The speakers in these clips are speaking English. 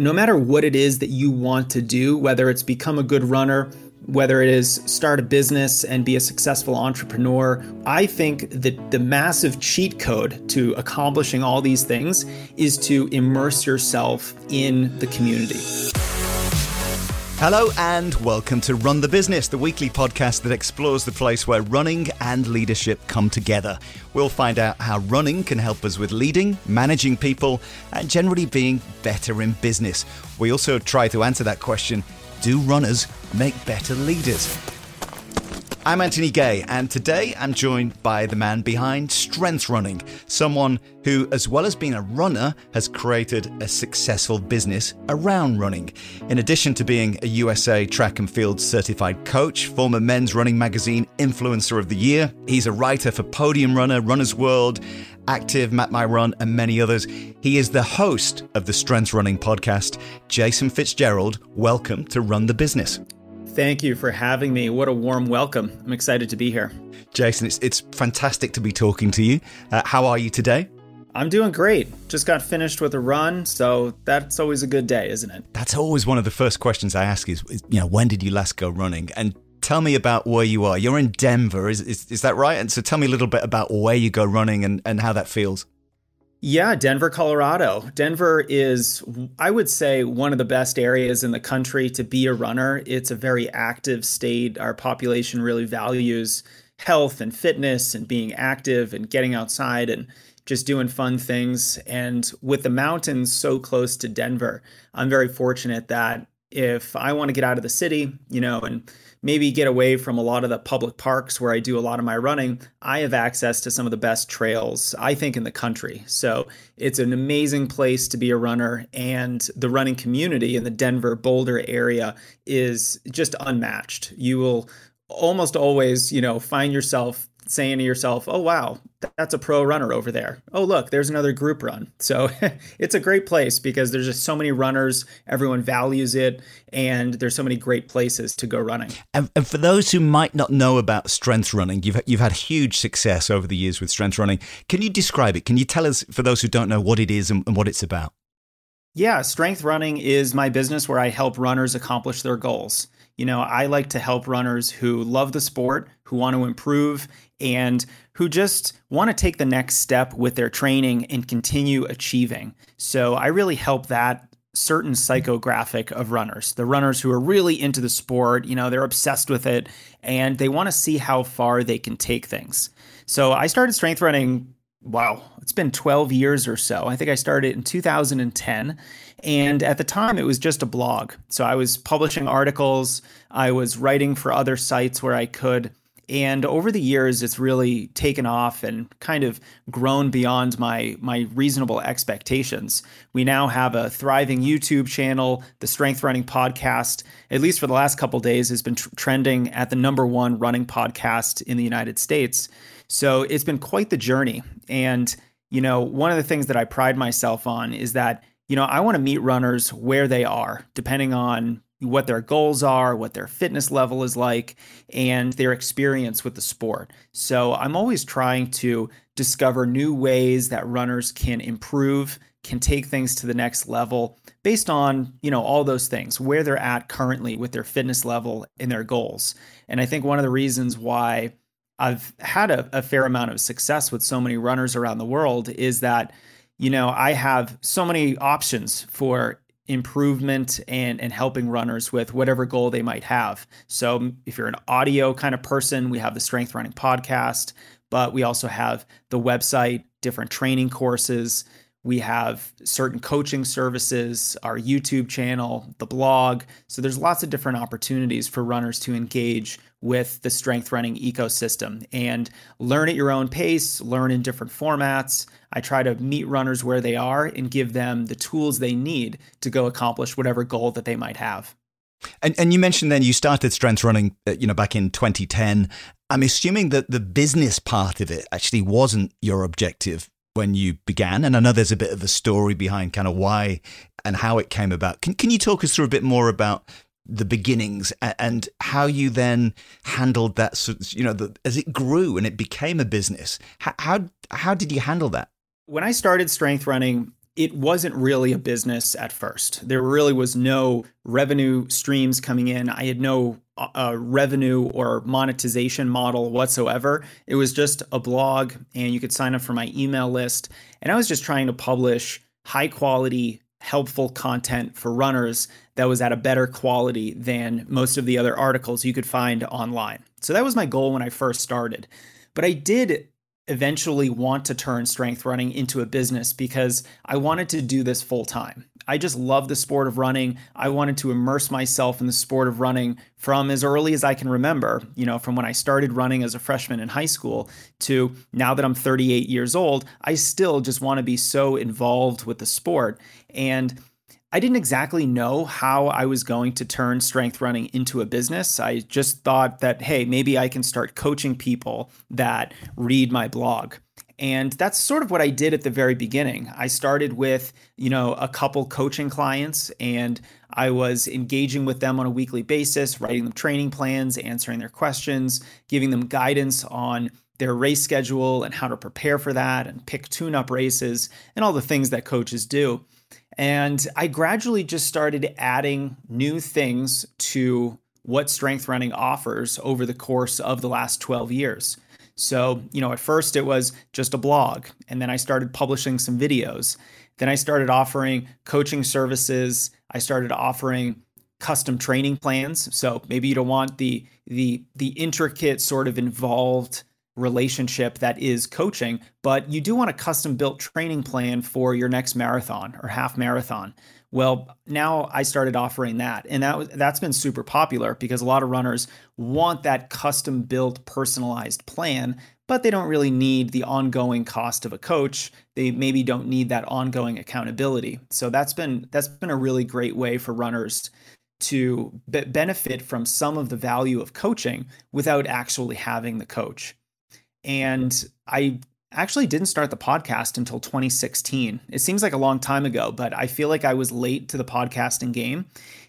no matter what it is that you want to do, whether it's become a good runner, whether it is start a business and be a successful entrepreneur, I think that the massive cheat code to accomplishing all these things is to immerse yourself in the community. Hello and welcome to Run the Business, the weekly podcast that explores the place where running and leadership come together. We'll find out how running can help us with leading, managing people, and generally being better in business. We also try to answer that question do runners make better leaders? I'm Anthony Gay, and today I'm joined by the man behind Strength Running, someone who, as well as being a runner, has created a successful business around running. In addition to being a USA Track and Field certified coach, former Men's Running Magazine Influencer of the Year, he's a writer for Podium Runner, Runner's World, Active, Map My Run, and many others. He is the host of the Strength Running podcast. Jason Fitzgerald, welcome to Run the Business. Thank you for having me. What a warm welcome. I'm excited to be here. Jason, it's, it's fantastic to be talking to you. Uh, how are you today? I'm doing great. Just got finished with a run, so that's always a good day, isn't it? That's always one of the first questions I ask is, you know, when did you last go running? And tell me about where you are. You're in Denver, is, is, is that right? And so tell me a little bit about where you go running and, and how that feels. Yeah, Denver, Colorado. Denver is, I would say, one of the best areas in the country to be a runner. It's a very active state. Our population really values health and fitness and being active and getting outside and just doing fun things. And with the mountains so close to Denver, I'm very fortunate that if I want to get out of the city, you know, and maybe get away from a lot of the public parks where I do a lot of my running, I have access to some of the best trails, I think, in the country. So it's an amazing place to be a runner. And the running community in the Denver Boulder area is just unmatched. You will almost always, you know, find yourself saying to yourself, oh, wow, that's a pro runner over there. Oh, look, there's another group run. So it's a great place because there's just so many runners. Everyone values it. And there's so many great places to go running. And, and for those who might not know about strength running, you've, you've had huge success over the years with strength running. Can you describe it? Can you tell us, for those who don't know, what it is and, and what it's about? Yeah, strength running is my business where I help runners accomplish their goals. You know, I like to help runners who love the sport, who want to improve, and who just want to take the next step with their training and continue achieving. So I really help that certain psychographic of runners. The runners who are really into the sport, you know, they're obsessed with it and they want to see how far they can take things. So I started strength running wow, it's been 12 years or so. I think I started in 2010. And at the time, it was just a blog. So I was publishing articles, I was writing for other sites where I could. And over the years, it's really taken off and kind of grown beyond my my reasonable expectations. We now have a thriving YouTube channel. The Strength Running podcast, at least for the last couple days, has been tr- trending at the number one running podcast in the United States. So it's been quite the journey. And you know, one of the things that I pride myself on is that you know I want to meet runners where they are, depending on what their goals are, what their fitness level is like, and their experience with the sport. So I'm always trying to discover new ways that runners can improve, can take things to the next level based on, you know, all those things, where they're at currently with their fitness level and their goals. And I think one of the reasons why I've had a, a fair amount of success with so many runners around the world is that you know, I have so many options for improvement and and helping runners with whatever goal they might have. So um, if you're an audio kind of person, we have the Strength Running podcast, but we also have the website, different training courses, we have certain coaching services, our YouTube channel, the blog. So there's lots of different opportunities for runners to engage with the strength running ecosystem and learn at your own pace, learn in different formats. I try to meet runners where they are and give them the tools they need to go accomplish whatever goal that they might have. And, and you mentioned then you started strength running, uh, you know, back in 2010. I'm assuming that the business part of it actually wasn't your objective when you began. And I know there's a bit of a story behind kind of why and how it came about. Can, can you talk us through a bit more about the beginnings and how you then handled that, you know, the, as it grew and it became a business? How, how, how did you handle that? When I started strength running, it wasn't really a business at first. There really was no revenue streams coming in. I had no uh, revenue or monetization model whatsoever. It was just a blog, and you could sign up for my email list. And I was just trying to publish high quality, helpful content for runners that was at a better quality than most of the other articles you could find online. So that was my goal when I first started. But I did eventually want to turn strength running into a business because I wanted to do this full time. I just love the sport of running. I wanted to immerse myself in the sport of running from as early as I can remember, you know, from when I started running as a freshman in high school to now that I'm 38 years old, I still just want to be so involved with the sport. And I didn't exactly know how I was going to turn strength running into a business. I just thought that, hey, maybe I can start coaching people that read my blog. And that's sort of what I did at the very beginning. I started with, you know, a couple coaching clients and I was engaging with them on a weekly basis, writing them training plans, answering their questions, giving them guidance on their race schedule and how to prepare for that and pick tune up races and all the things that coaches do. And I gradually just started adding new things to what strength running offers over the course of the last 12 years. So, you know, at first it was just a blog, and then I started publishing some videos. Then I started offering coaching services. I started offering custom training plans. So maybe you don't want the the the intricate sort of involved relationship that is coaching, but you do want a custom built training plan for your next marathon or half marathon. Well, now I started offering that, and that that's been super popular because a lot of runners want that custom built personalized plan, but they don't really need the ongoing cost of a coach. They maybe don't need that ongoing accountability. So that's been that's been a really great way for runners to be- benefit from some of the value of coaching without actually having the coach. And I actually didn't start the podcast until 2016. It seems like a long time ago, but I feel like I was late to the podcasting game.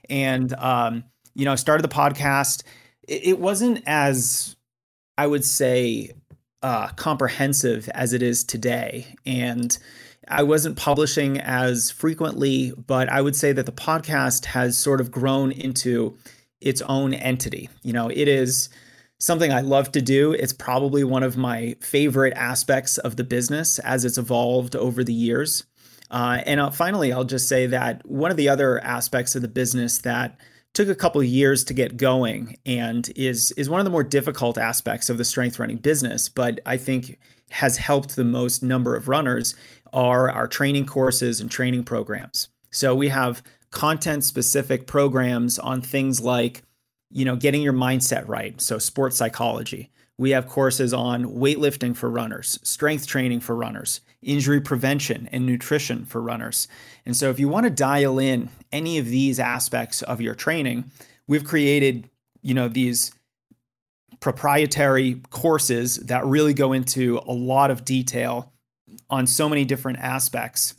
And, um, you know, I started the podcast. It, it wasn't as, I would say, uh, comprehensive as it is today. And I wasn't publishing as frequently, but I would say that the podcast has sort of grown into its own entity. You know, it is something I love to do. It's probably one of my favorite aspects of the business as it's evolved over the years. Uh, and I'll, finally, I'll just say that one of the other aspects of the business that took a couple years to get going and is is one of the more difficult aspects of the strength running business, but I think has helped the most number of runners are our training courses and training programs. So we have content specific programs on things like you know, getting your mindset right. So, sports psychology. We have courses on weightlifting for runners, strength training for runners, injury prevention, and nutrition for runners. And so, if you want to dial in any of these aspects of your training, we've created, you know, these proprietary courses that really go into a lot of detail on so many different aspects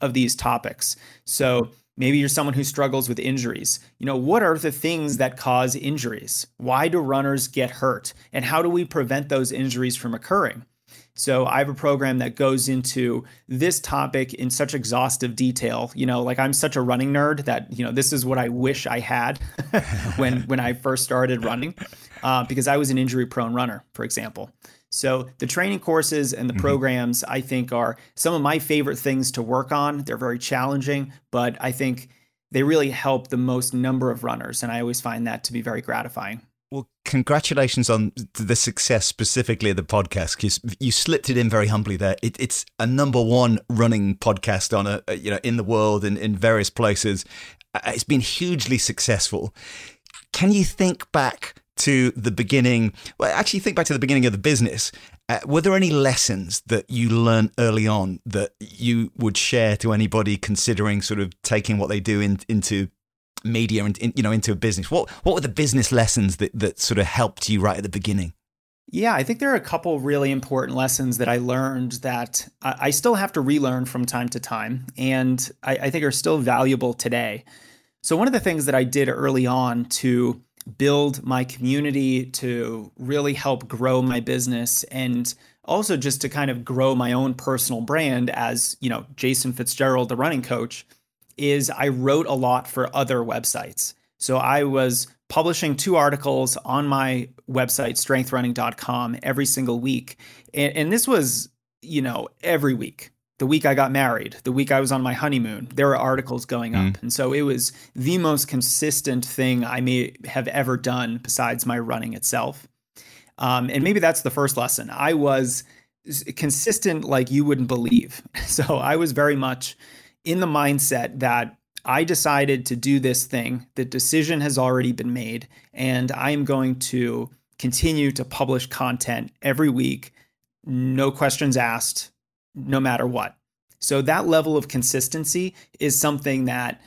of these topics. So, Maybe you're someone who struggles with injuries. You know, what are the things that cause injuries? Why do runners get hurt? And how do we prevent those injuries from occurring? So I have a program that goes into this topic in such exhaustive detail. You know, like I'm such a running nerd that you know this is what I wish I had when when I first started running, uh, because I was an injury prone runner, for example. So the training courses and the mm-hmm. programs, I think, are some of my favorite things to work on. They're very challenging, but I think they really help the most number of runners, and I always find that to be very gratifying. Well, congratulations on the success specifically of the podcast because you slipped it in very humbly there. It, it's a number one running podcast on a, you know in the world and in various places. Uh, it's been hugely successful. Can you think back to the beginning, well, actually think back to the beginning of the business. Uh, were there any lessons that you learned early on that you would share to anybody considering sort of taking what they do in, into media and in, you know into a business? What what were the business lessons that that sort of helped you right at the beginning? Yeah, I think there are a couple really important lessons that I learned that I still have to relearn from time to time, and I, I think are still valuable today. So one of the things that I did early on to build my community, to really help grow my business and also just to kind of grow my own personal brand as, you know, Jason Fitzgerald, the running coach, is I wrote a lot for other websites. So I was publishing two articles on my website, strengthrunning.com, every single week. And, and, this was, you know, every week. The week I got married, the week I was on my honeymoon, there were articles going up. Mm. And so it was the most consistent thing I may have ever done besides my running itself. Um, and maybe that's the first lesson. I was consistent like you wouldn't believe. So I was very much in the mindset that I decided to do this thing. The decision has already been made, and I am going to continue to publish content every week, no questions asked, no matter what. So, that level of consistency is something that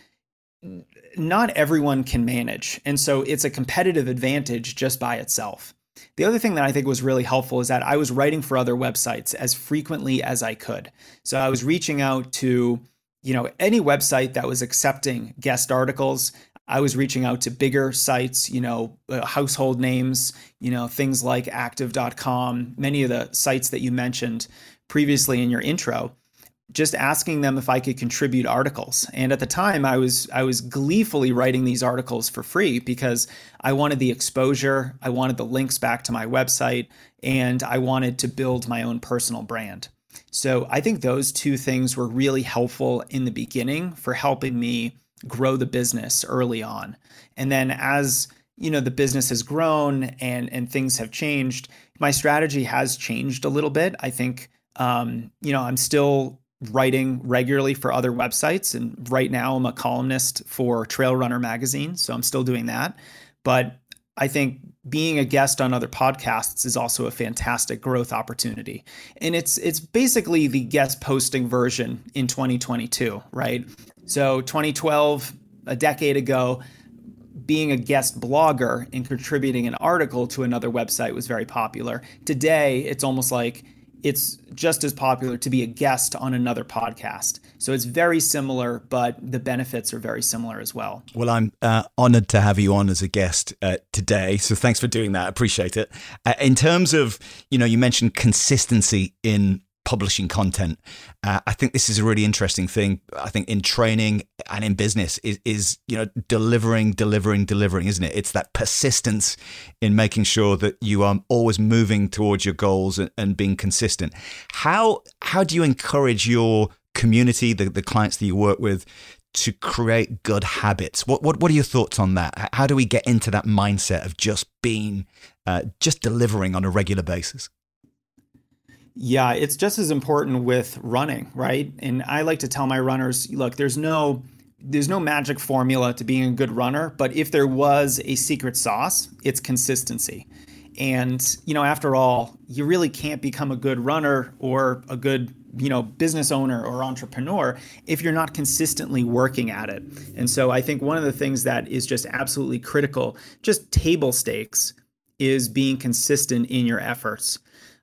not everyone can manage. And so, it's a competitive advantage just by itself. The other thing that I think was really helpful is that I was writing for other websites as frequently as I could. So, I was reaching out to you know, any website that was accepting guest articles, I was reaching out to bigger sites, you know, uh, household names, you know, things like active.com, many of the sites that you mentioned previously in your intro, just asking them if I could contribute articles. And at the time I was I was gleefully writing these articles for free because I wanted the exposure, I wanted the links back to my website, and I wanted to build my own personal brand. So I think those two things were really helpful in the beginning for helping me grow the business early on. And then as you know the business has grown and and things have changed, my strategy has changed a little bit. I think um, you know I'm still writing regularly for other websites, and right now I'm a columnist for Trail Runner magazine, so I'm still doing that. But I think being a guest on other podcasts is also a fantastic growth opportunity. And it's it's basically the guest posting version in 2022, right? So 2012, a decade ago, being a guest blogger and contributing an article to another website was very popular. Today, it's almost like it's just as popular to be a guest on another podcast. So it's very similar, but the benefits are very similar as well. Well, I'm uh, honored to have you on as a guest uh, today. So thanks for doing that. Appreciate it. Uh, in terms of, you know, you mentioned consistency in publishing content. Uh, I think this is a really interesting thing. I think in training and in business is, is you know delivering, delivering, delivering, isn't it? It's that persistence in making sure that you are always moving towards your goals and, and being consistent. How how do you encourage your community, the, the clients that you work with, to create good habits. What, what what are your thoughts on that? How do we get into that mindset of just being, uh, just delivering on a regular basis? Yeah, it's just as important with running, right? And I like to tell my runners, look, there's no there's no magic formula to being a good runner, but if there was a secret sauce, it's consistency. And, you know, after all, you really can't become a good runner or a good, you know, business owner or entrepreneur if you're not consistently working at it. And so I think one of the things that is just absolutely critical, just table stakes, is being consistent in your efforts.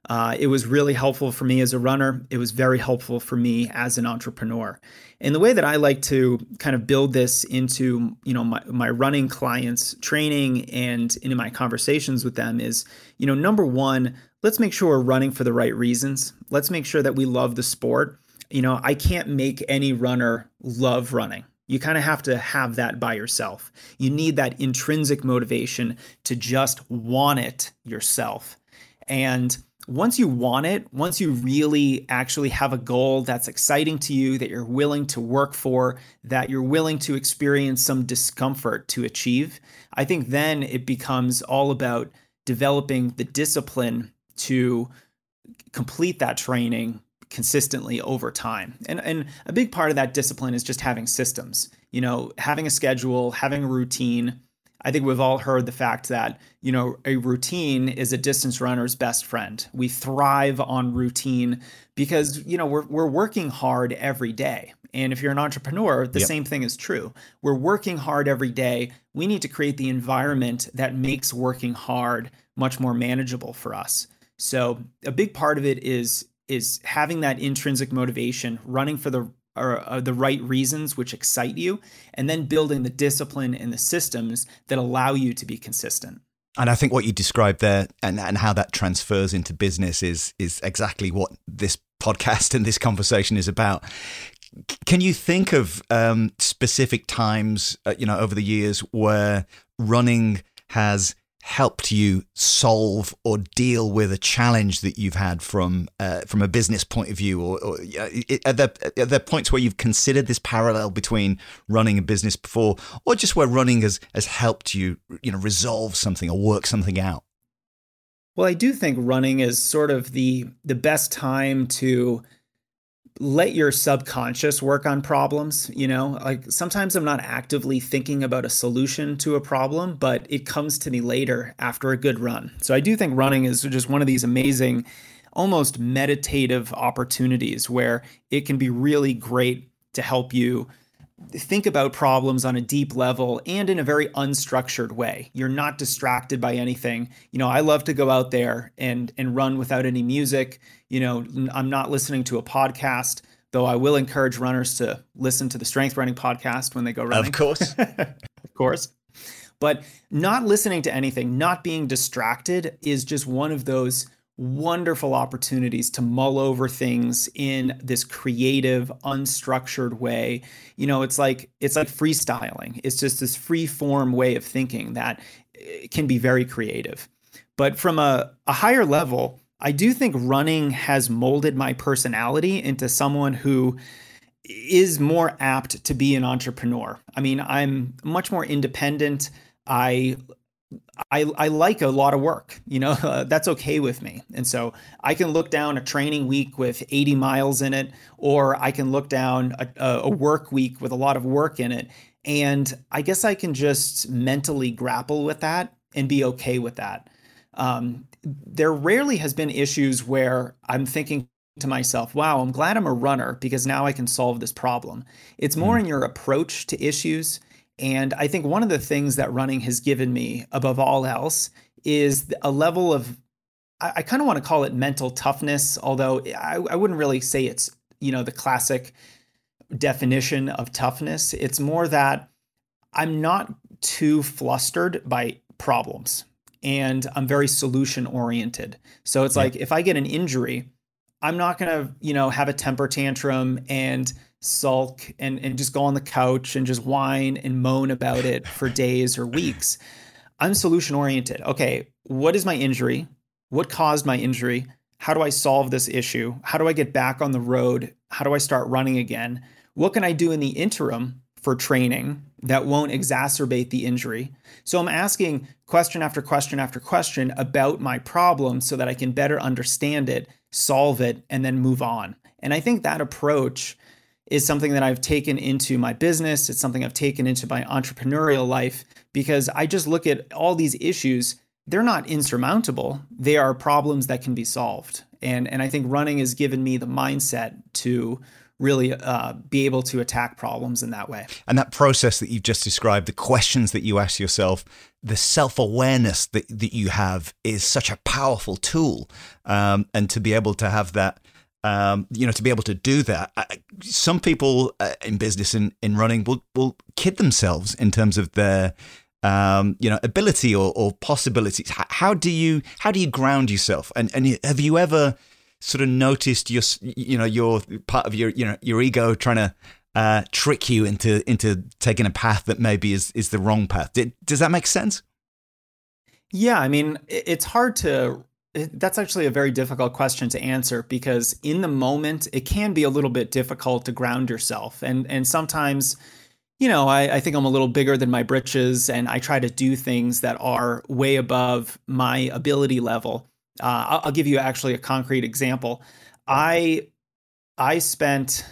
Uh, it was really helpful for me as a runner. It was very helpful for me as an entrepreneur. And the way that I like to kind of build this into, you know, my, my running clients training and into my conversations with them is, you know, number one, let's make sure we're running for the right reasons. Let's make sure that we love the sport. You know, I can't make any runner love running. You kind of have to have that by yourself. You need that intrinsic motivation to just want it yourself. And once you want it, once you really actually have a goal that's exciting to you, that you're willing to work for, that you're willing to experience some discomfort to achieve, I think then it becomes all about developing the discipline to complete that training consistently over time. And and a big part of that discipline is just having systems. You know, having a schedule, having a routine, I think we've all heard the fact that, you know, a routine is a distance runner's best friend. We thrive on routine because, you know, we're, we're working hard every day. And if you're an entrepreneur, the yep. same thing is true. We're working hard every day. We need to create the environment that makes working hard much more manageable for us. So a big part of it is is having that intrinsic motivation, running for the are, are the right reasons which excite you, and then building the discipline and the systems that allow you to be consistent. And I think what you described there and, and how that transfers into business is is exactly what this podcast and this conversation is about. Can you think of um, specific times, uh, you know, over the years where running has helped you solve or deal with a challenge that you've had from uh, from a business point of view, or, or are, there, are there points where you've considered this parallel between running a business before, or just where running has has helped you, you know, resolve something or work something out? Well, I do think running is sort of the the best time to let your subconscious work on problems you know? Like sometimes i'm not actively thinking about a solution to a problem but it comes to me later after a good run. So i do think running is just one of these amazing almost meditative opportunities where it can be really great to help you think about problems on a deep level and in a very unstructured way. You're not distracted by anything. You know, I love to go out there and and run without any music. You know, I'm not listening to a podcast, though I will encourage runners to listen to the Strength Running podcast when they go running. Of course. of course. But not listening to anything, not being distracted is just one of those wonderful opportunities to mull over things in this creative unstructured way. You know it's like it's like freestyling. It's just this free form way of thinking that eh, can be very creative. But from a, a higher level i do think running has molded my personality into someone who is more apt to be an entrepreneur. I mean i'm much more independent. I I, I like a lot of work, you know, uh, that's okay with me. And so I can look down a training week with 80 miles in it, or I can look down a, a work week with a lot of work in it. And I guess I can just mentally grapple with that and be okay with that. Um, there rarely has been issues where I'm thinking to myself, wow, I'm glad I'm a runner because now I can solve this problem. It's more mm. in your approach to issues and I think one of the things that running has given me above all else is a level of, I, I kind of want to call it mental toughness, although I, I wouldn't really say it's, you know, the classic definition of toughness. It's more that I'm not too flustered by problems and I'm very solution oriented. So it's yeah. like if I get an injury, I'm not going to, you know, have a temper tantrum and sulk and, and just go on the couch and just whine and moan about it for days or weeks. I'm solution oriented. Okay, what is my injury? What caused my injury? How do I solve this issue? How do I get back on the road? How do I start running again? What can I do in the interim for training that won't exacerbate the injury? So I'm asking question after question after question about my problem so that I can better understand it, solve it, and then move on. And I think that approach is something that I've taken into my business. It's something I've taken into my entrepreneurial life because I just look at all these issues. They're not insurmountable. They are problems that can be solved. And, and I think running has given me the mindset to really uh, be able to attack problems in that way. And that process that you've just described, the questions that you ask yourself, the self awareness that, that you have is such a powerful tool. Um, and to be able to have that um, you know, to be able to do that. some people uh, in business and in running will, will kid themselves in terms of their, um, you know, ability or, or possibilities. How, how, do you how do you ground yourself? And and have you ever sort of noticed your you know your part of your you know your ego trying to uh, trick you into into taking a path that maybe is is the wrong path? Did, does that make sense? Yeah, I mean, it's hard to that's actually a very difficult question to answer because in the moment it can be a little bit difficult to ground yourself. And and sometimes you know I, I think i'm a little bigger than my britches and i try to do things that are way above my ability level. Uh, I'll, I'll give you actually a concrete example. I i spent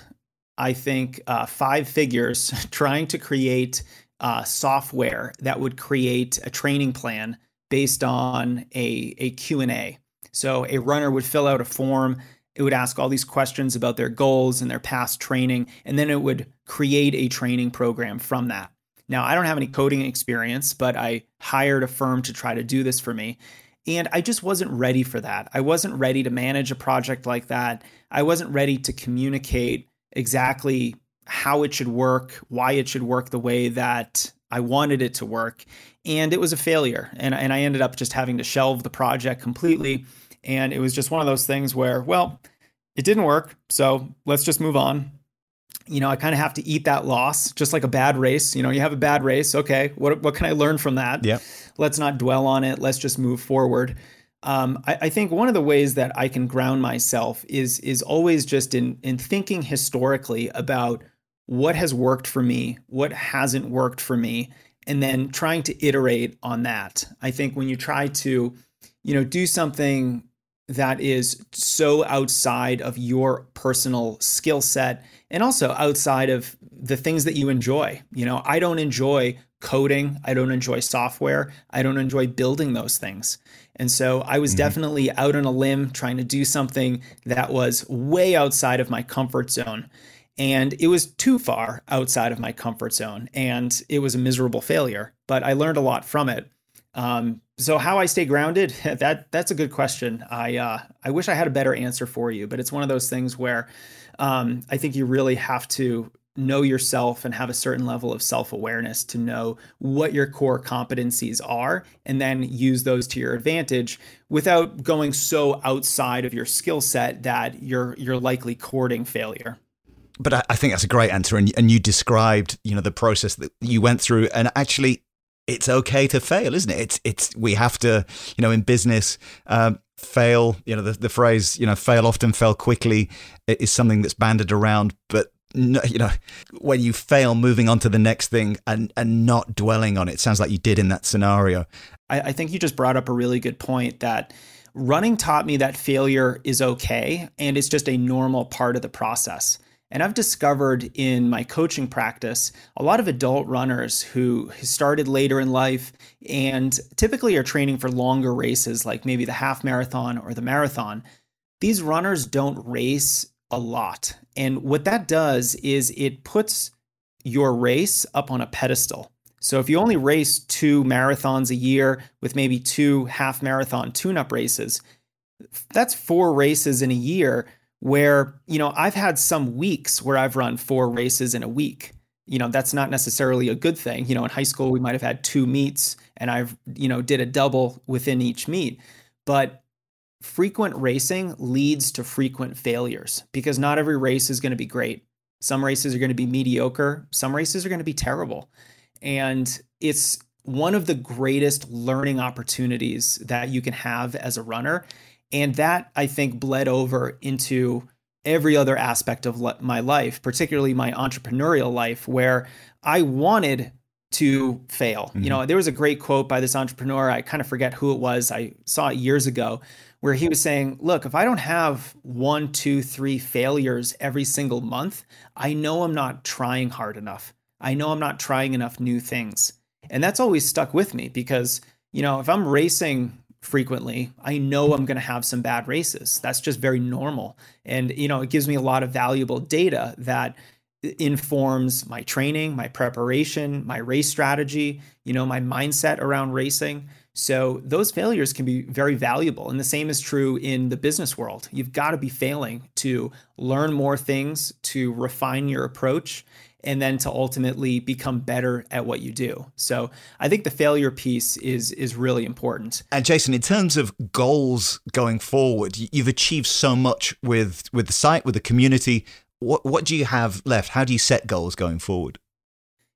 i think uh, five figures trying to create uh, software that would create a training plan based on a, a Q&A. So a runner would fill out a form, it would ask all these questions about their goals and their past training, and then it would create a training program from that. Now, I don't have any coding experience, but I hired a firm to try to do this for me. And I just wasn't ready for that. I wasn't ready to manage a project like that. I wasn't ready to communicate exactly how it should work, why it should work the way that I wanted it to work. And it was a failure. And, and I ended up just having to shelve the project completely. And it was just one of those things where, well, it didn't work. So let's just move on. You know, I kind of have to eat that loss, just like a bad race. You know, you have a bad race. Okay, what, what can I learn from that? Yeah. Let's not dwell on it. Let's just move forward. Um, I, I, think one of the ways that I can ground myself is is always just in in thinking historically about what has worked for me, what hasn't worked for me, and then trying to iterate on that. I think when you try to, you know, do something that is so outside of your personal skill set and also outside of the things that you enjoy. You know, I don't enjoy coding, I don't enjoy software, I don't enjoy building those things. And so I was mm-hmm. definitely out on a limb trying to do something that was way outside of my comfort zone. And it was too far outside of my comfort zone. And it was a miserable failure, but I learned a lot from it. Um, so how I stay grounded, that that's a good question. I uh, I wish I had a better answer for you, but it's one of those things where um, I think you really have to know yourself and have a certain level of self-awareness to know what your core competencies are and then use those to your advantage without going so outside of your skill set that you're you're likely courting failure but I, I, think that's a great answer, and and you described you know the process that you went through, and actually, it's okay to fail, isn't it? It's it's we have to you know in business. Um, fail you know the, the phrase you know fail often fail quickly is something that's banded around but no, you know when you fail moving on to the next thing and and not dwelling on it, it sounds like you did in that scenario I, I think you just brought up a really good point that running taught me that failure is okay and it's just a normal part of the process and I've discovered in my coaching practice a lot of adult runners who started later in life and typically are training for longer races, like maybe the half marathon or the marathon. These runners don't race a lot. And what that does is it puts your race up on a pedestal. So if you only race two marathons a year with maybe two half marathon tune up races, that's four races in a year where, you know, I've had some weeks where I've run four races in a week. You know, that's not necessarily a good thing. You know, in high school, we might have had two meets and I've, you know, did a double within each meet. But frequent racing leads to frequent failures because not every race is going to be great. Some races are going to be mediocre, some races are going to be terrible. And it's one of the greatest learning opportunities that you can have as a runner and that I think bled over into every other aspect of my life, particularly my entrepreneurial life, where I wanted to fail. Mm-hmm. You know, there was a great quote by this entrepreneur. I kind of forget who it was. I saw it years ago where he was saying, Look, if I don't have one, two, three failures every single month, I know I'm not trying hard enough. I know I'm not trying enough new things. And that's always stuck with me because, you know, if I'm racing frequently, I know I'm going to have some bad races. That's just very normal. And, you know, it gives me a lot of valuable data that informs my training, my preparation, my race strategy, you know, my mindset around racing. So those failures can be very valuable. And the same is true in the business world. You've got to be failing to learn more things, to refine your approach, and then to ultimately become better at what you do. So I think the failure piece is is really important. And Jason, in terms of goals going forward, you've achieved so much with with the site, with the community. What what do you have left? How do you set goals going forward?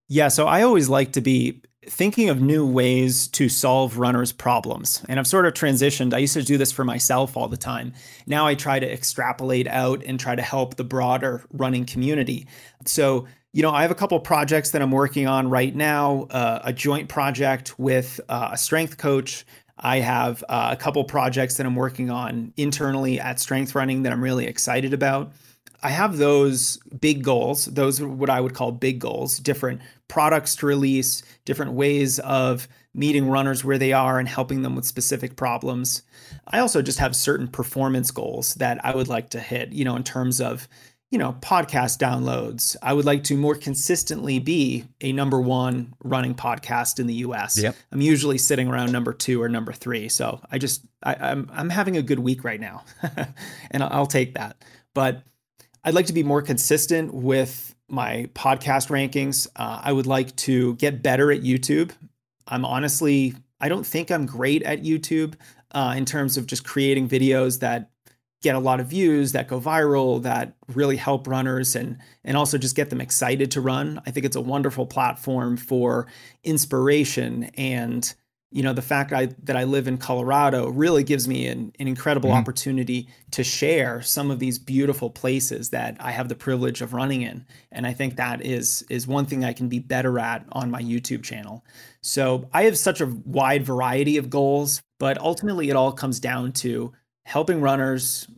Yeah, so I always like to be thinking of new ways to solve runners' problems. And I've sort of transitioned. I used to do this for myself all the time. Now I try to extrapolate out and try to help the broader running community. So you know, I have a couple projects that I'm working on right now, uh, a joint project with uh, a strength coach. I have uh, a couple projects that I'm working on internally at Strength Running that I'm really excited about. I have those big goals. Those are what I would call big goals, different products to release, different ways of meeting runners where they are and helping them with specific problems. I also just have certain performance goals that I would like to hit, you know, in terms of you know, podcast downloads. I would like to more consistently be a number one running podcast in the US. Yep. I'm usually sitting around number two or number three. So I just I, am I'm, I'm having a good week right now. and I'll take that. But I'd like to be more consistent with my podcast rankings. Uh, I would like to get better at YouTube. I'm honestly, I don't think I'm great at YouTube uh, in terms of just creating videos that get a lot of views, that go viral, that really help runners and and also just get them excited to run. I think it's a wonderful platform for inspiration and you know the fact I, that I live in Colorado really gives me an, an incredible mm-hmm. opportunity to share some of these beautiful places that I have the privilege of running in, and I think that is is one thing I can be better at on my YouTube channel. So I have such a wide variety of goals, but ultimately it all comes down to helping runners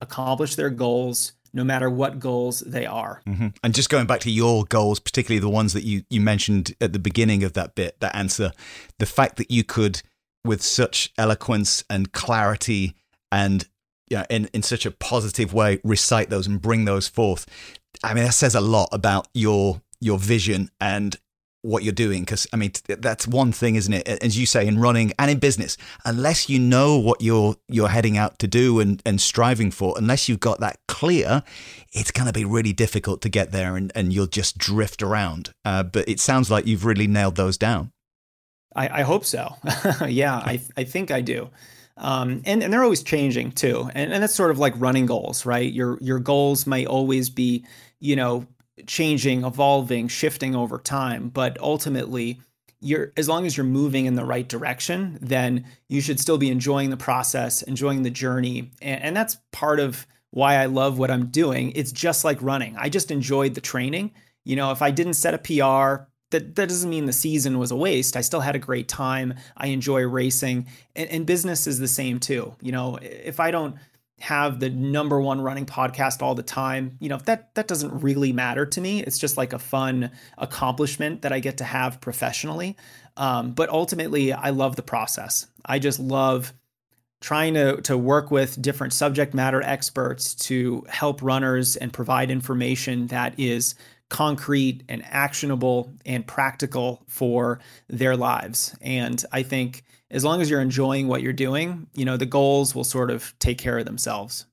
accomplish their goals no matter what goals they are. Mm-hmm. And just going back to your goals, particularly the ones that you, you mentioned at the beginning of that bit, that answer, the fact that you could, with such eloquence and clarity and yeah, in, in such a positive way, recite those and bring those forth. I mean, that says a lot about your your vision and what you're doing because i mean that's one thing isn't it? As you say in running and in business unless you know what you're you're heading out to do and and striving for unless you've got that clear it's going to be really difficult to get there and and you'll just drift around. Uh, but it sounds like you've really nailed those down. I, I hope so. Yeah i i think i do. Um, and, and they're always changing too. And, and that's sort of like running goals right? Your your goals might always be you know changing, evolving, shifting over time. But ultimately, you're as long as you're moving in the right direction, then you should still be enjoying the process, enjoying the journey. And, and that's part of why I love what I'm doing. It's just like running. I just enjoyed the training. You know, if I didn't set a PR, that, that doesn't mean the season was a waste. I still had a great time. I enjoy racing. And, and business is the same too. You know, if I don't have the number one running podcast all the time you know that that doesn't really matter to me. It's just like a fun accomplishment that i get to have professionally. Um, but ultimately i love the process. I just love trying to, to work with different subject matter experts to help runners and provide information that is concrete and actionable and practical for their lives. And i think as long as you're enjoying what you're doing, you know, the goals will sort of take care of themselves.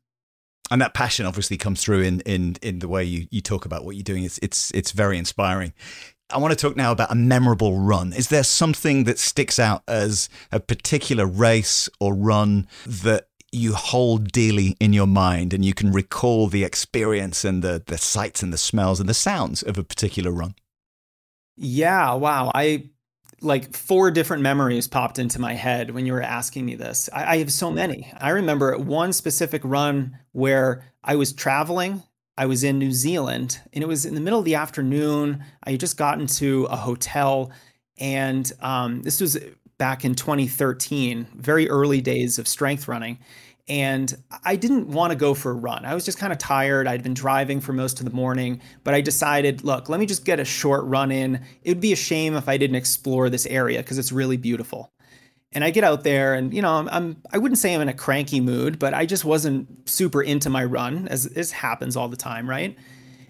And that passion obviously comes through in in in the way you you talk about what you're doing. It's it's it's very inspiring. I want to talk now about a memorable run. Is there something that sticks out as a particular race or run that you hold dearly in your mind and you can recall the experience and the the sights and the smells and the sounds of a particular run? Yeah, wow. I like four different memories popped into my head when you were asking me this. I, I, have so many. I remember one specific run where I was traveling. I was in New Zealand and it was in the middle of the afternoon. I had just gotten to a hotel and um, this was back in 2013, very early days of strength running. And I didn't want to go for a run. I was just kind of tired. I'd been driving for most of the morning, but I decided, look, let me just get a short run in. It would be a shame if I didn't explore this area because it's really beautiful. And I get out there and, you know, I'm, I'm, I wouldn't say I'm in a cranky mood, but I just wasn't super into my run as this happens all the time, right?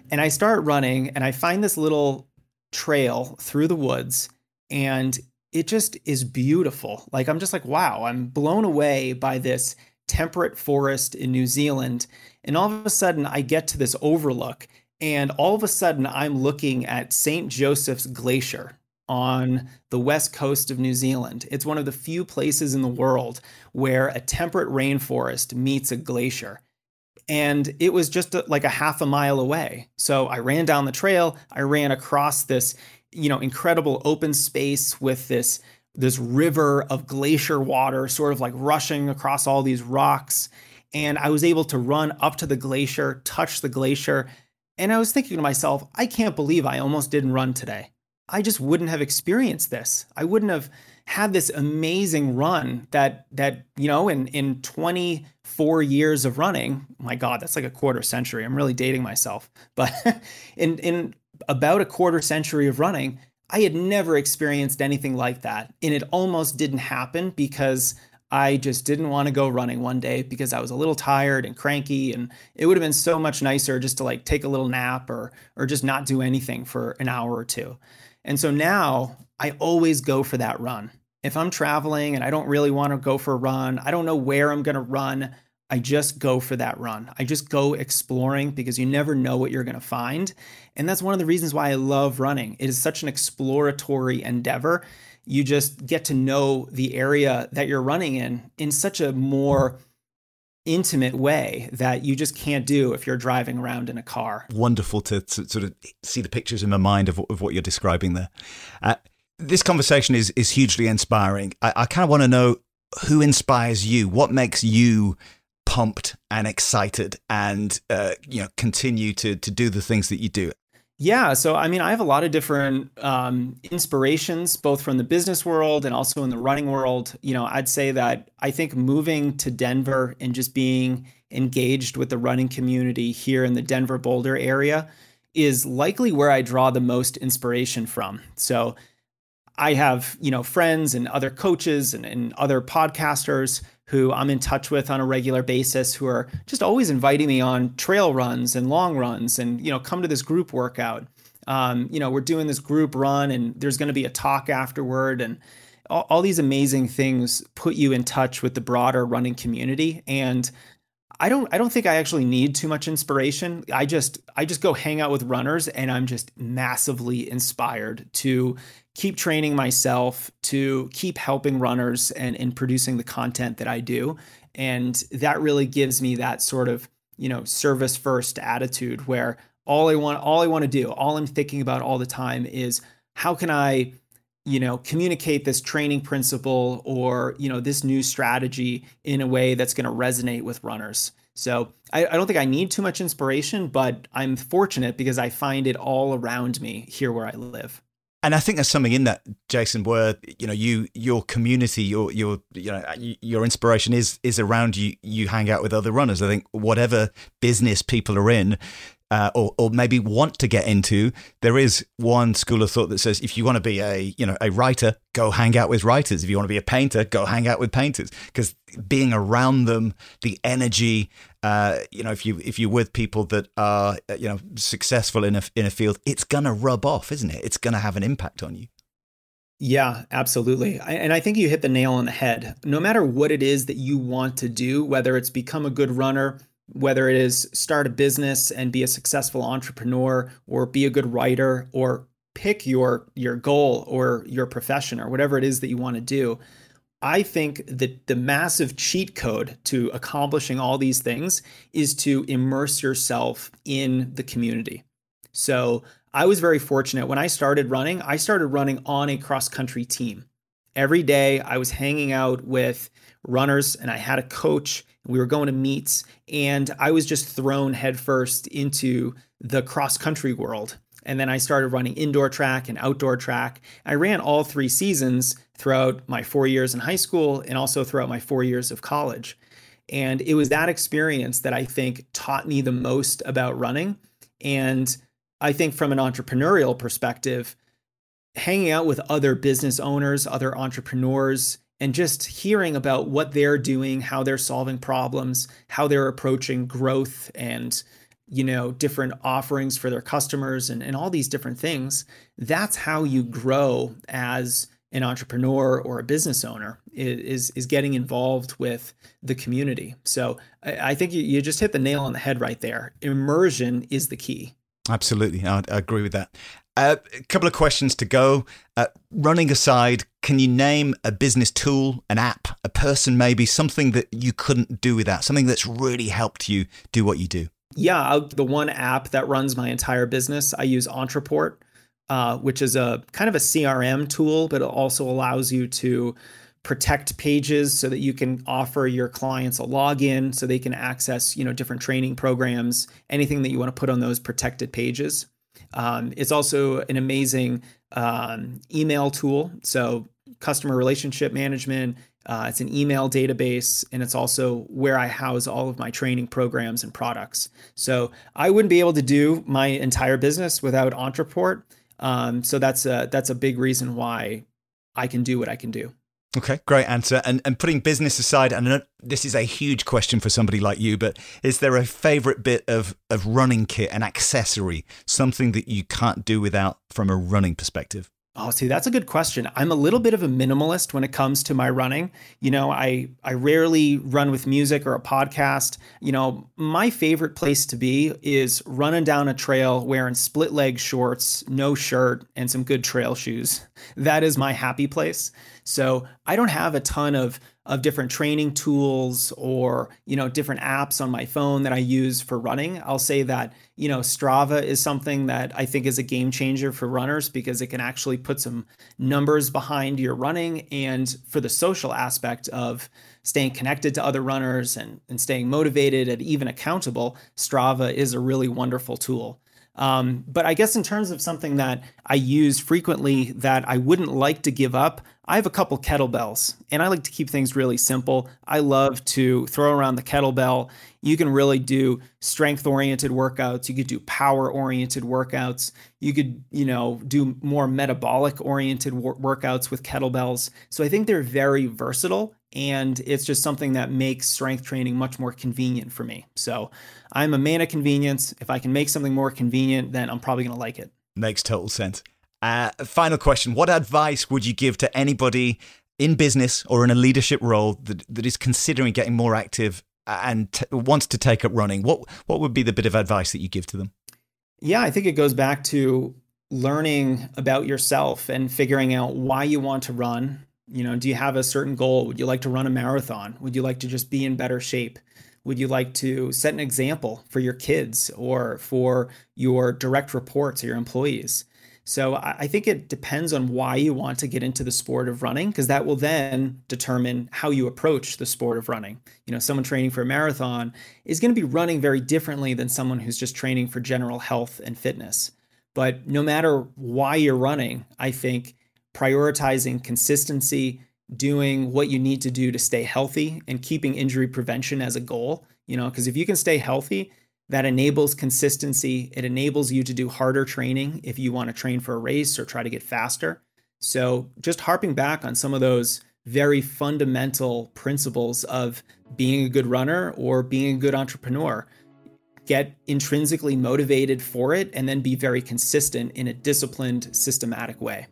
And I start running and I find this little trail through the woods and it just is beautiful. Like I'm just like, wow, I'm blown away by this temperate forest in New Zealand. And all of a sudden, I get to this overlook, and all of a sudden, I'm looking at St. Joseph's Glacier on the west coast of New Zealand. It's one of the few places in the world where a temperate rainforest meets a glacier. And it was just a, like a half a mile away. So I ran down the trail, I ran across this, you know, incredible open space with this this river of glacier water sort of like rushing across all these rocks. And I was able to run up to the glacier, touch the glacier. And I was thinking to myself, I can't believe I almost didn't run today. I just wouldn't have experienced this. I wouldn't have had this amazing run that that you know in in 24 years of running my god that's like a quarter century i'm really dating myself but in in about a quarter century of running I had never experienced anything like that. And it almost didn't happen because I just didn't want to go running one day because I was a little tired and cranky and it would have been so much nicer just to like take a little nap or or just not do anything for an hour or two. And so now I always go for that run. If I'm traveling and I don't really want to go for a run, I don't know where I'm going to run, I just go for that run. I just go exploring because you never know what you're going to find. And that's one of the reasons why I love running. It is such an exploratory endeavor. You just get to know the area that you're running in in such a more intimate way that you just can't do if you're driving around in a car. Wonderful to, to sort of see the pictures in my mind of, of what you're describing there. Uh, this conversation is is hugely inspiring. I, I kind of want to know who inspires you. What makes you pumped and excited, and uh, you know continue to to do the things that you do? Yeah, so I mean, I have a lot of different um, inspirations, both from the business world and also in the running world. You know, I'd say that I think moving to Denver and just being engaged with the running community here in the Denver Boulder area is likely where I draw the most inspiration from. So I have, you know, friends and other coaches and, and other podcasters who I'm in touch with on a regular basis who are just always inviting me on trail runs and long runs and, you know, come to this group workout. Um, you know, we're doing this group run and there's going to be a talk afterward and all, all these amazing things put you in touch with the broader running community. And I don't I don't think I actually need too much inspiration. I just I just go hang out with runners and I'm just massively inspired to keep training myself, to keep helping runners and in producing the content that I do. And that really gives me that sort of, you know, service first attitude where all I want all I want to do, all I'm thinking about all the time is how can I you know communicate this training principle or you know this new strategy in a way that's going to resonate with runners so I, I, don't think i need too much inspiration but i'm fortunate because i find it all around me here where i live and I think there's something in that, Jason, where you know you your community, your your you know your inspiration is is around you. You hang out with other runners. I think whatever business people are in, uh, or, or maybe want to get into, there is one school of thought that says if you want to be a you know a writer, go hang out with writers. If you want to be a painter, go hang out with painters. Because being around them, the energy, uh, you know, if you if you're with people that are you know successful in a in a field, it's gonna rub off, isn't it? It's gonna have an impact on you. Yeah, absolutely. And I think you hit the nail on the head. No matter what it is that you want to do, whether it's become a good runner, whether it is start a business and be a successful entrepreneur or be a good writer or pick your your goal or your profession or whatever it is that you want to do i think that the massive cheat code to accomplishing all these things is to immerse yourself in the community. So i was very fortunate. When i started running i started running on a cross country team. Every day i was hanging out with runners and i had a coach we were going to meets, and I was just thrown headfirst into the cross country world. And then I started running indoor track and outdoor track. I ran all three seasons throughout my four years in high school and also throughout my four years of college. And it was that experience that I think taught me the most about running. And I think from an entrepreneurial perspective, hanging out with other business owners, other entrepreneurs, and just hearing about what they're doing, how they're solving problems, how they're approaching growth and you know different offerings for their customers and, and all these different things that's how you grow as an entrepreneur or a business owner is is getting involved with the community. So i, I think you, you just hit the nail on the head right there. Immersion is the key. Absolutely, I, I agree with that. Uh, a couple of questions to go. Uh, running aside, can you name a business tool, an app, a person, maybe something that you couldn't do without, something that's really helped you do what you do? Yeah, the one app that runs my entire business, I use Ontraport, uh, which is a kind of a CRM tool, but it also allows you to protect pages so that you can offer your clients a login so they can access you know different training programs anything that you want to put on those protected pages um, it's also an amazing um, email tool. So customer relationship management uh, it's an email database and it's also where i house all of my training programs and products. So i wouldn't be able to do my entire business without Ontraport um, so that's a that's a big reason why i can do what i can do Okay, great answer. And and putting business aside, and this is a huge question for somebody like you, but is there a favorite bit of of running kit, an accessory, something that you can't do without from a running perspective? Oh, see, that's a good question. I'm a little bit of a minimalist when it comes to my running. You know, I I rarely run with music or a podcast. You know, my favorite place to be is running down a trail wearing split leg shorts, no shirt, and some good trail shoes. That is my happy place. So, I don't have a ton of of different training tools or you know different apps on my phone that I use for running. I'll say that you know Strava is something that I think is a game changer for runners because it can actually put some numbers behind your running and for the social aspect of staying connected to other runners and, and staying motivated and even accountable, Strava is a really wonderful tool. Um, but I guess in terms of something that I use frequently that I wouldn't like to give up, I have a couple kettlebells and I like to keep things really simple. I love to throw around the kettlebell. You can really do strength oriented workouts. You could do power oriented workouts. You could, you know, do more metabolic oriented wor- workouts with kettlebells. So I think they're very versatile and it's just something that makes strength training much more convenient for me. So I'm a man of convenience. If I can make something more convenient, then I'm probably going to like it. Makes total sense. Uh, final question What advice would you give to anybody in business or in a leadership role that, that is considering getting more active and t- wants to take up running? What, what would be the bit of advice that you give to them? Yeah, I think it goes back to learning about yourself and figuring out why you want to run. You know, do you have a certain goal? Would you like to run a marathon? Would you like to just be in better shape? Would you like to set an example for your kids or for your direct reports or your employees? So I think it depends on why you want to get into the sport of running, because that will then determine how you approach the sport of running. You know, someone training for a marathon is going to be running very differently than someone who's just training for general health and fitness. But no matter why you're running, I think prioritizing consistency, doing what you need to do to stay healthy, and keeping injury prevention as a goal, you know, because if you can stay healthy, that enables consistency. It enables you to do harder training if you want to train for a race or try to get faster. So, just harping back on some of those very fundamental principles of being a good runner or being a good entrepreneur. Get intrinsically motivated for it and then be very consistent in a disciplined, systematic way.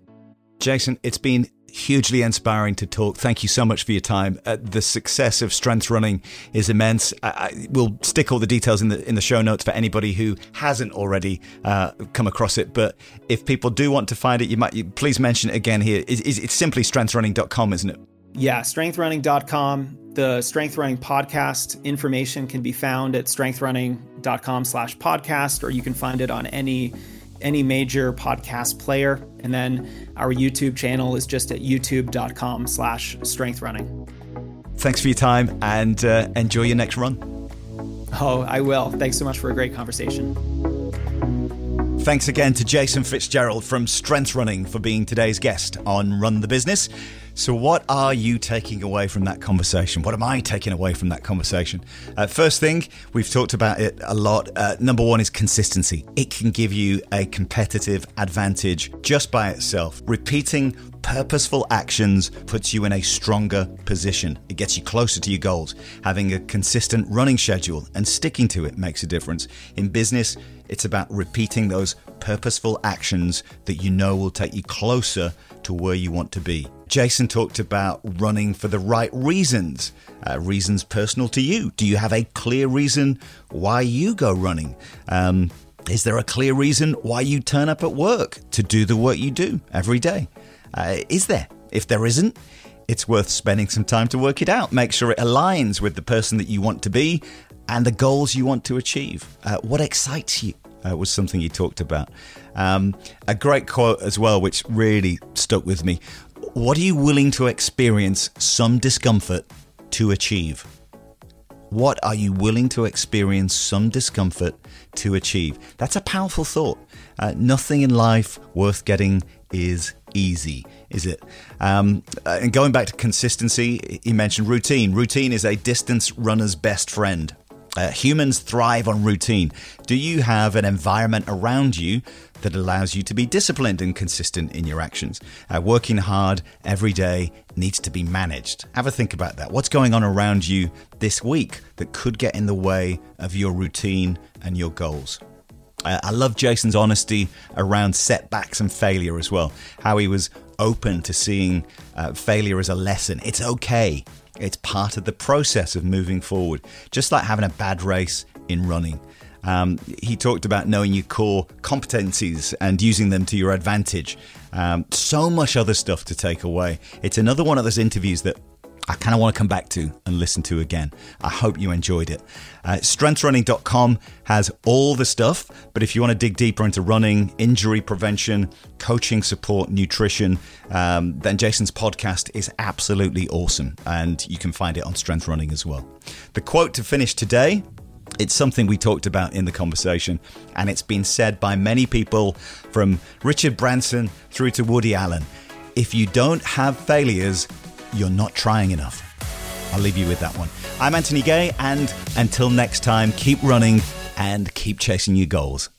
Jason, it's been hugely inspiring to talk. Thank you so much for your time. Uh, the success of strength running is immense. I, I, we'll stick all the details in the in the show notes for anybody who hasn't already uh, come across it. But if people do want to find it, you might you, please mention it again here. Is, is, it's simply strengthrunning.com, isn't it? Yeah, strengthrunning.com. The Strength Running podcast information can be found at strengthrunning.com slash podcast, or you can find it on any any major podcast player. And then our YouTube channel is just at youtube.com slash strength running. Thanks for your time and uh, enjoy your next run. Oh, I will. Thanks so much for a great conversation. Thanks again to Jason Fitzgerald from Strength Running for being today's guest on Run the Business. So, what are you taking away from that conversation? What am I taking away from that conversation? Uh, first thing, we've talked about it a lot. Uh, number one is consistency. It can give you a competitive advantage just by itself. Repeating purposeful actions puts you in a stronger position. It gets you closer to your goals. Having a consistent running schedule and sticking to it makes a difference. In business, it's about repeating those purposeful actions that you know will take you closer to where you want to be. Jason talked about running for the right reasons, uh, reasons personal to you. Do you have a clear reason why you go running? Um, is there a clear reason why you turn up at work to do the work you do every day? Uh, is there? If there isn't, it's worth spending some time to work it out. Make sure it aligns with the person that you want to be and the goals you want to achieve. Uh, what excites you? Uh, was something he talked about. Um, a great quote as well, which really stuck with me. What are you willing to experience some discomfort to achieve? What are you willing to experience some discomfort to achieve? That's a powerful thought. Uh, nothing in life worth getting is easy, is it? Um, uh, and going back to consistency, he mentioned routine. Routine is a distance runner's best friend. Uh, humans thrive on routine. Do you have an environment around you that allows you to be disciplined and consistent in your actions? Uh, working hard every day needs to be managed. Have a think about that. What's going on around you this week that could get in the way of your routine and your goals? Uh, I love Jason's honesty around setbacks and failure as well. How he was open to seeing uh, failure as a lesson. It's okay. It's part of the process of moving forward. Just like having a bad race in running. Um, he talked about knowing your core competencies and using them to your advantage. Um, so much other stuff to take away. It's another one of those interviews that I kind of want to come back to and listen to again. I hope you enjoyed it. Uh, strengthrunning.com has all the stuff, but if you want to dig deeper into running, injury prevention, coaching support, nutrition, um, then Jason's podcast is absolutely awesome, and you can find it on Strength Running as well. The quote to finish today it's something we talked about in the conversation, and it's been said by many people from Richard Branson through to Woody Allen. If you don't have failures, you're not trying enough. I'll leave you with that one. I'm Anthony Gay, and until next time, keep running and keep chasing your goals.